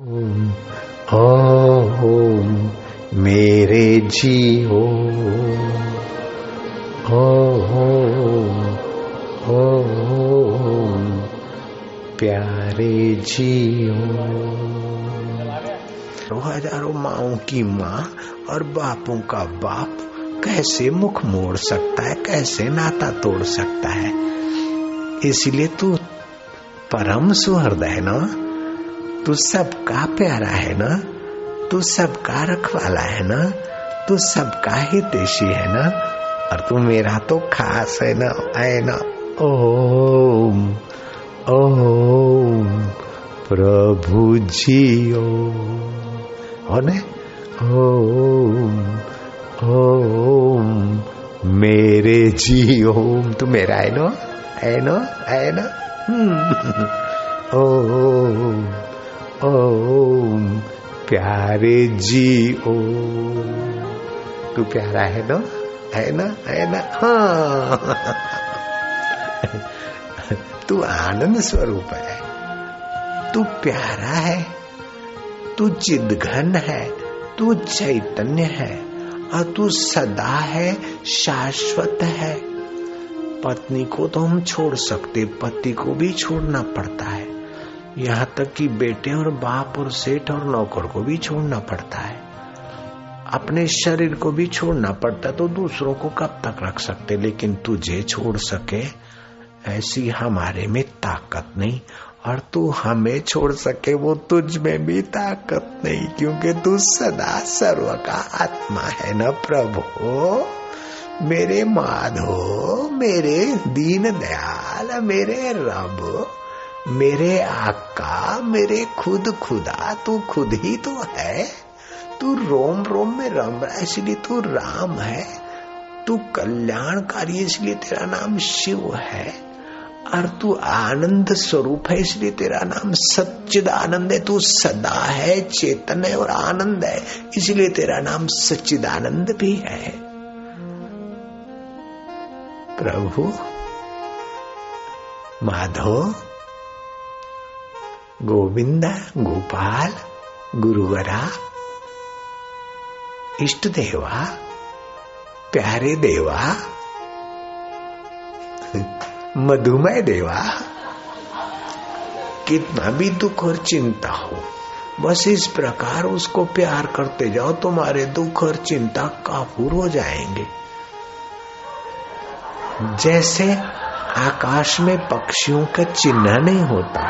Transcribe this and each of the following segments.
ओम मेरे ओम ओम, प्यारे जियो। हज़ारों माओ की माँ और बापों का बाप कैसे मुख मोड़ सकता है, कैसे नाता तोड़ सकता है? इसलिए तू परम सुहृद है ना? तू सबका प्यारा है ना? तू सबका रखवाला है ना? तू सबका ही देशी है ना? और तू मेरा तो खास है ना? है ना? ओम ओम, प्रभु जियो। हो ने? ओम ओम, मेरे जी ओम तू मेरा है ना? है ना? है ना? ओम ओम प्यारे जी, ओम। तू प्यारा है ना? है ना? है ना? हाँ। तू आनंद स्वरूप है। तू प्यारा है। तू चिदघन है। तू चैतन्य है। और तू सदा है, शाश्वत है। पत्नी को तो हम छोड़ सकते, पति को भी छोड़ना पड़ता है। यहाँ तक कि बेटे और बाप और सेठ और नौकर को भी छोड़ना पड़ता है। अपने शरीर को भी छोड़ना पड़ता है तो दूसरों को कब तक रख सकते? लेकिन तुझे छोड़ सके ऐसी हमारे में ताकत नहीं, और तू हमें छोड़ सके वो तुझ में भी ताकत नहीं, क्योंकि तू सदा सर्व का आत्मा है न प्रभु। मेरे माधो, मेरे दीन दयाल मेरे रब मेरे आका, मेरे खुद खुदा, तू खुद ही तो है। तू रोम रोम में रम रहा है इसलिए तू राम है। तू कल्याणकारी, इसलिए तेरा नाम शिव है। और तू आनंद स्वरूप है, इसलिए तेरा नाम सच्चिद आनंद है। तू सदा है, चेतन है और आनंद है, इसलिए तेरा नाम सच्चिदानंद भी है। प्रभु, माधव गोविंद गोपाल गुरुवरा इष्ट देवा प्यारे देवा मधुमय देवा कितना भी दुख और चिंता हो बस इस प्रकार उसको प्यार करते जाओ तुम्हारे दुख और चिंता काफूर हो जाएँगे जैसे आकाश में पक्षियों का चिन्ह नहीं होता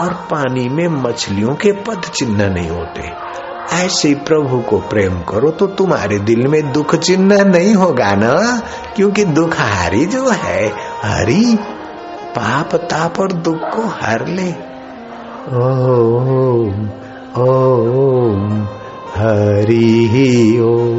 और पानी में मछलियों के पद चिन्ह नहीं होते। ऐसे प्रभु को प्रेम करो तो तुम्हारे दिल में दुख चिन्ह नहीं होगा ना? क्योंकि दुख हारी जो है, हरी पाप ताप और दुख को हर ले। ओम ओम, हरि ओम।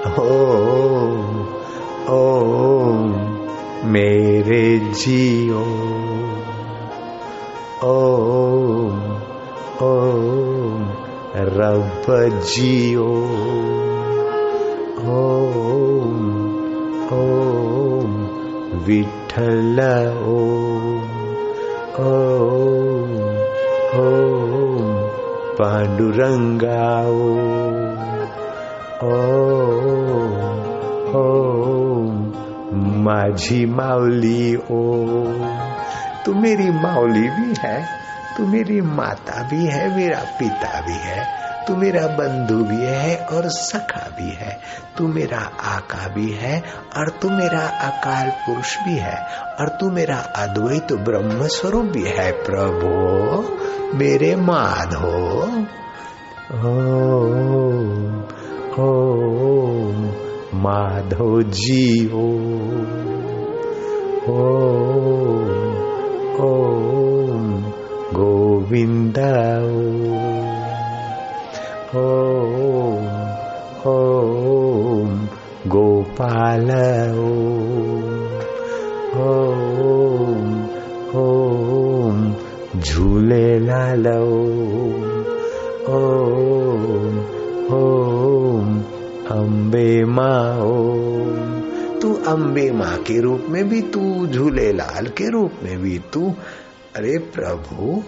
ओम ओम मेरे जियो। ओम ओम रब जियो। ओम ओम विठल ओम ओम ओम पांडुरंगा ओम माझी मावली ओ. तू मेरी माउली भी है, तू मेरी माता भी है, मेरा पिता भी है, तू मेरा बंधु भी है और सखा भी है, तू मेरा आका भी है और तू मेरा अकाल पुरुष भी है और तू मेरा अद्वैत ब्रह्म स्वरूप भी है, प्रभु. मेरे माधो ओम माधव जीवो ओम ओम गोविंद ओम ओम गोपाल ओम झूले अम्बे माँ के रूप में भी तू, झूले लाल के रूप में भी तू। अरे प्रभु,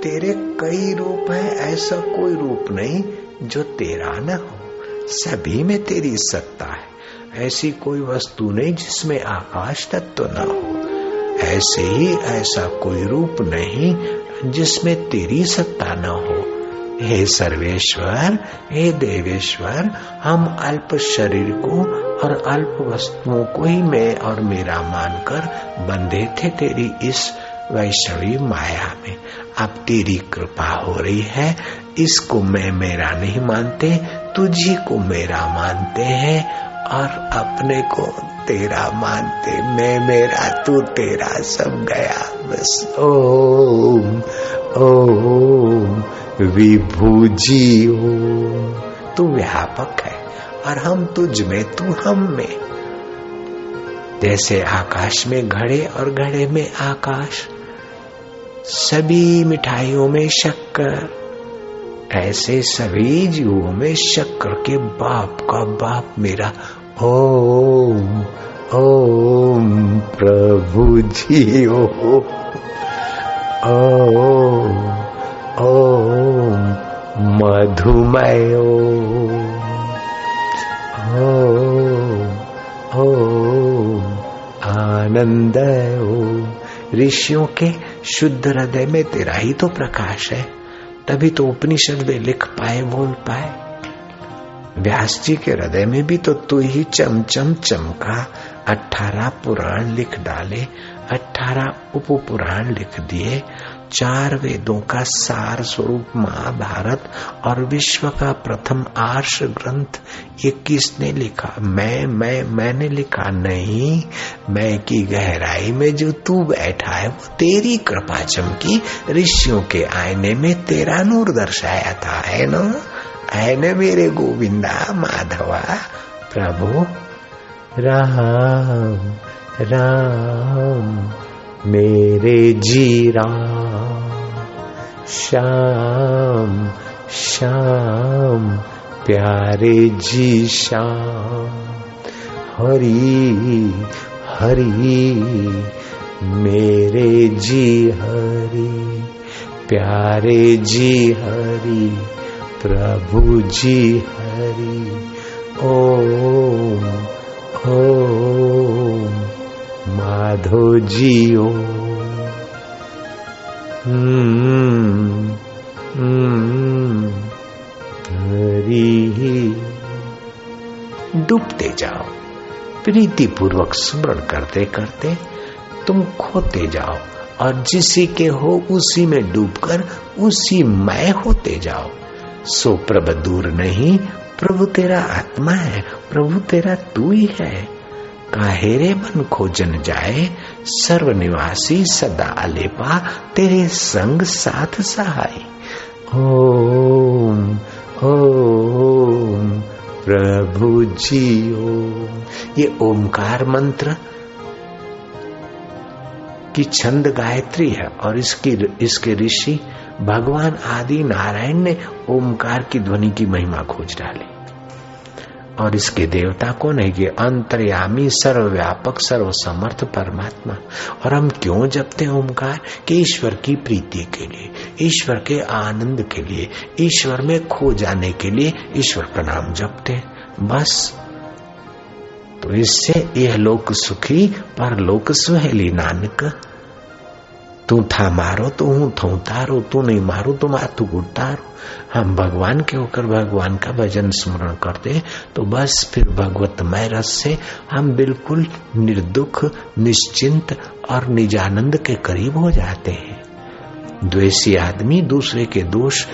तेरे कई रूप है, ऐसा कोई रूप नहीं जो तेरा न हो। सभी में तेरी सत्ता है। ऐसी कोई वस्तु नहीं जिसमें आकाश तत्व न हो। ऐसे ही ऐसा कोई रूप नहीं जिसमें तेरी सत्ता न हो। हे सर्वेश्वर, हे देवेश्वर, हम अल्प शरीर को और अल्प वस्तुओं को ही मैं और मेरा मानकर बंधे थे तेरी इस वैष्णवी माया में। अब तेरी कृपा हो रही है, इसको मैं मेरा नहीं मानते, तुझी को मेरा मानते हैं और अपने को तेरा मानते, मैं मेरा, तू तेरा सब गया। बस ओम ओम, विभू जी ओम। तू व्यापक है। और हम तुझ में, तू हम में। जैसे आकाश में घड़े और घड़े में आकाश, सभी मिठाइयों में शक्कर, ऐसे सभी जीवों में शक्कर के बाप का बाप मेरा। ओम ओम प्रभु जी ओ ओम मधुमय। ओ आनंद ऋषियों के शुद्ध हृदय में तेरा ही तो प्रकाश है। तभी तो उपनिषद वे लिख पाए, बोल पाए। व्यास जी के हृदय में भी तो तू ही चमचम चमका अठारह पुराण लिख डाले अठारह उप पुराण लिख दिए। चार वेदों का सार स्वरूप महाभारत और विश्व का प्रथम आर्ष ग्रंथ, ये किसने लिखा? मैं मैं, मैंने लिखा नहीं। मैं की गहराई में जो तू बैठा है, वो तेरी कृपा चमकी। ऋषियों के आईने में तेरा नूर दर्शाया था, है ना? है न मेरे गोविंदा माधवा। प्रभु, राम राम। मेरे जीरा, श्याम श्याम, प्यारे जी श्याम, हरी हरी, मेरे जी हरी, प्यारे जी हरी, प्रभु जी हरि, ओम ओम। माधो जी ओ हरि डूबते जाओ प्रीति पूर्वक स्मरण करते करते तुम खोते जाओ और जिसी के हो उसी में डूबकर उसी मैं होते जाओ। सो प्रभ दूर नहीं, प्रभु तेरा आत्मा है, प्रभु तेरा तू ही है। काहेरे मन खोजन जाए, सर्वनिवासी सदा अलेपा, तेरे संग साथ सहाय। ओम ओम, प्रभु जी ओम ये ओमकार मंत्र की छंद गायत्री है और इसकी, इसके ऋषि भगवान आदि नारायण ने ओमकार की ध्वनि की महिमा खोज डाली। और इसके देवता कौन है ये अंतर्यामी सर्वव्यापक सर्वसमर्थ परमात्मा। और हम क्यों जपते ओमकार कि ईश्वर की प्रीति के लिए, ईश्वर के आनंद के लिए, ईश्वर में खो जाने के लिए ईश्वर का नाम जपते बस। तो इससे यह लोक सुखी पर लोक सुहेली नानक। तू था मारो तो हूँ थू तारो तू नहीं मारो तो माथू उतारो हम भगवान के होकर भगवान का भजन स्मरण करते तो बस फिर भगवतमय रस से हम बिल्कुल निर्दुख निश्चिंत और निजानंद के करीब हो जाते हैं द्वेषी आदमी दूसरे के दोष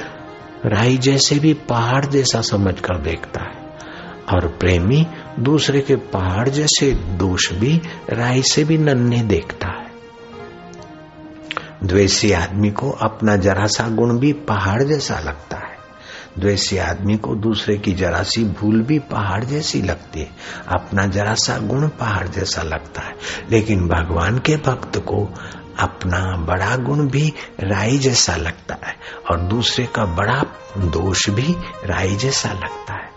राई जैसे भी पहाड़ जैसा समझ कर देखता है और प्रेमी दूसरे के पहाड़ जैसे दोष भी राई से भी नन्हे देखता है द्वेषी आदमी को अपना जरा सा गुण भी पहाड़ जैसा लगता है। द्वेषी आदमी को दूसरे की जरा सी भूल भी पहाड़ जैसी लगती है। अपना जरा सा गुण पहाड़ जैसा लगता है। लेकिन भगवान के भक्त को अपना बड़ा गुण भी राई जैसा लगता है और दूसरे का बड़ा दोष भी राई जैसा लगता है।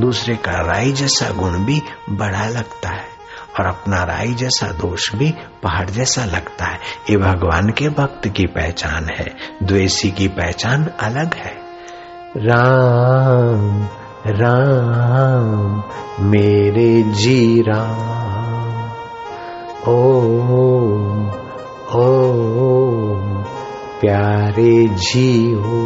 दूसरे का राई जैसा गुण भी बड़ा लगता है। और अपना राई जैसा दोष भी पहाड़ जैसा लगता है। ये भगवान के भक्त की पहचान है। द्वेषी की पहचान अलग है। राम राम, मेरे जी राम ओम ओम, प्यारे जी हो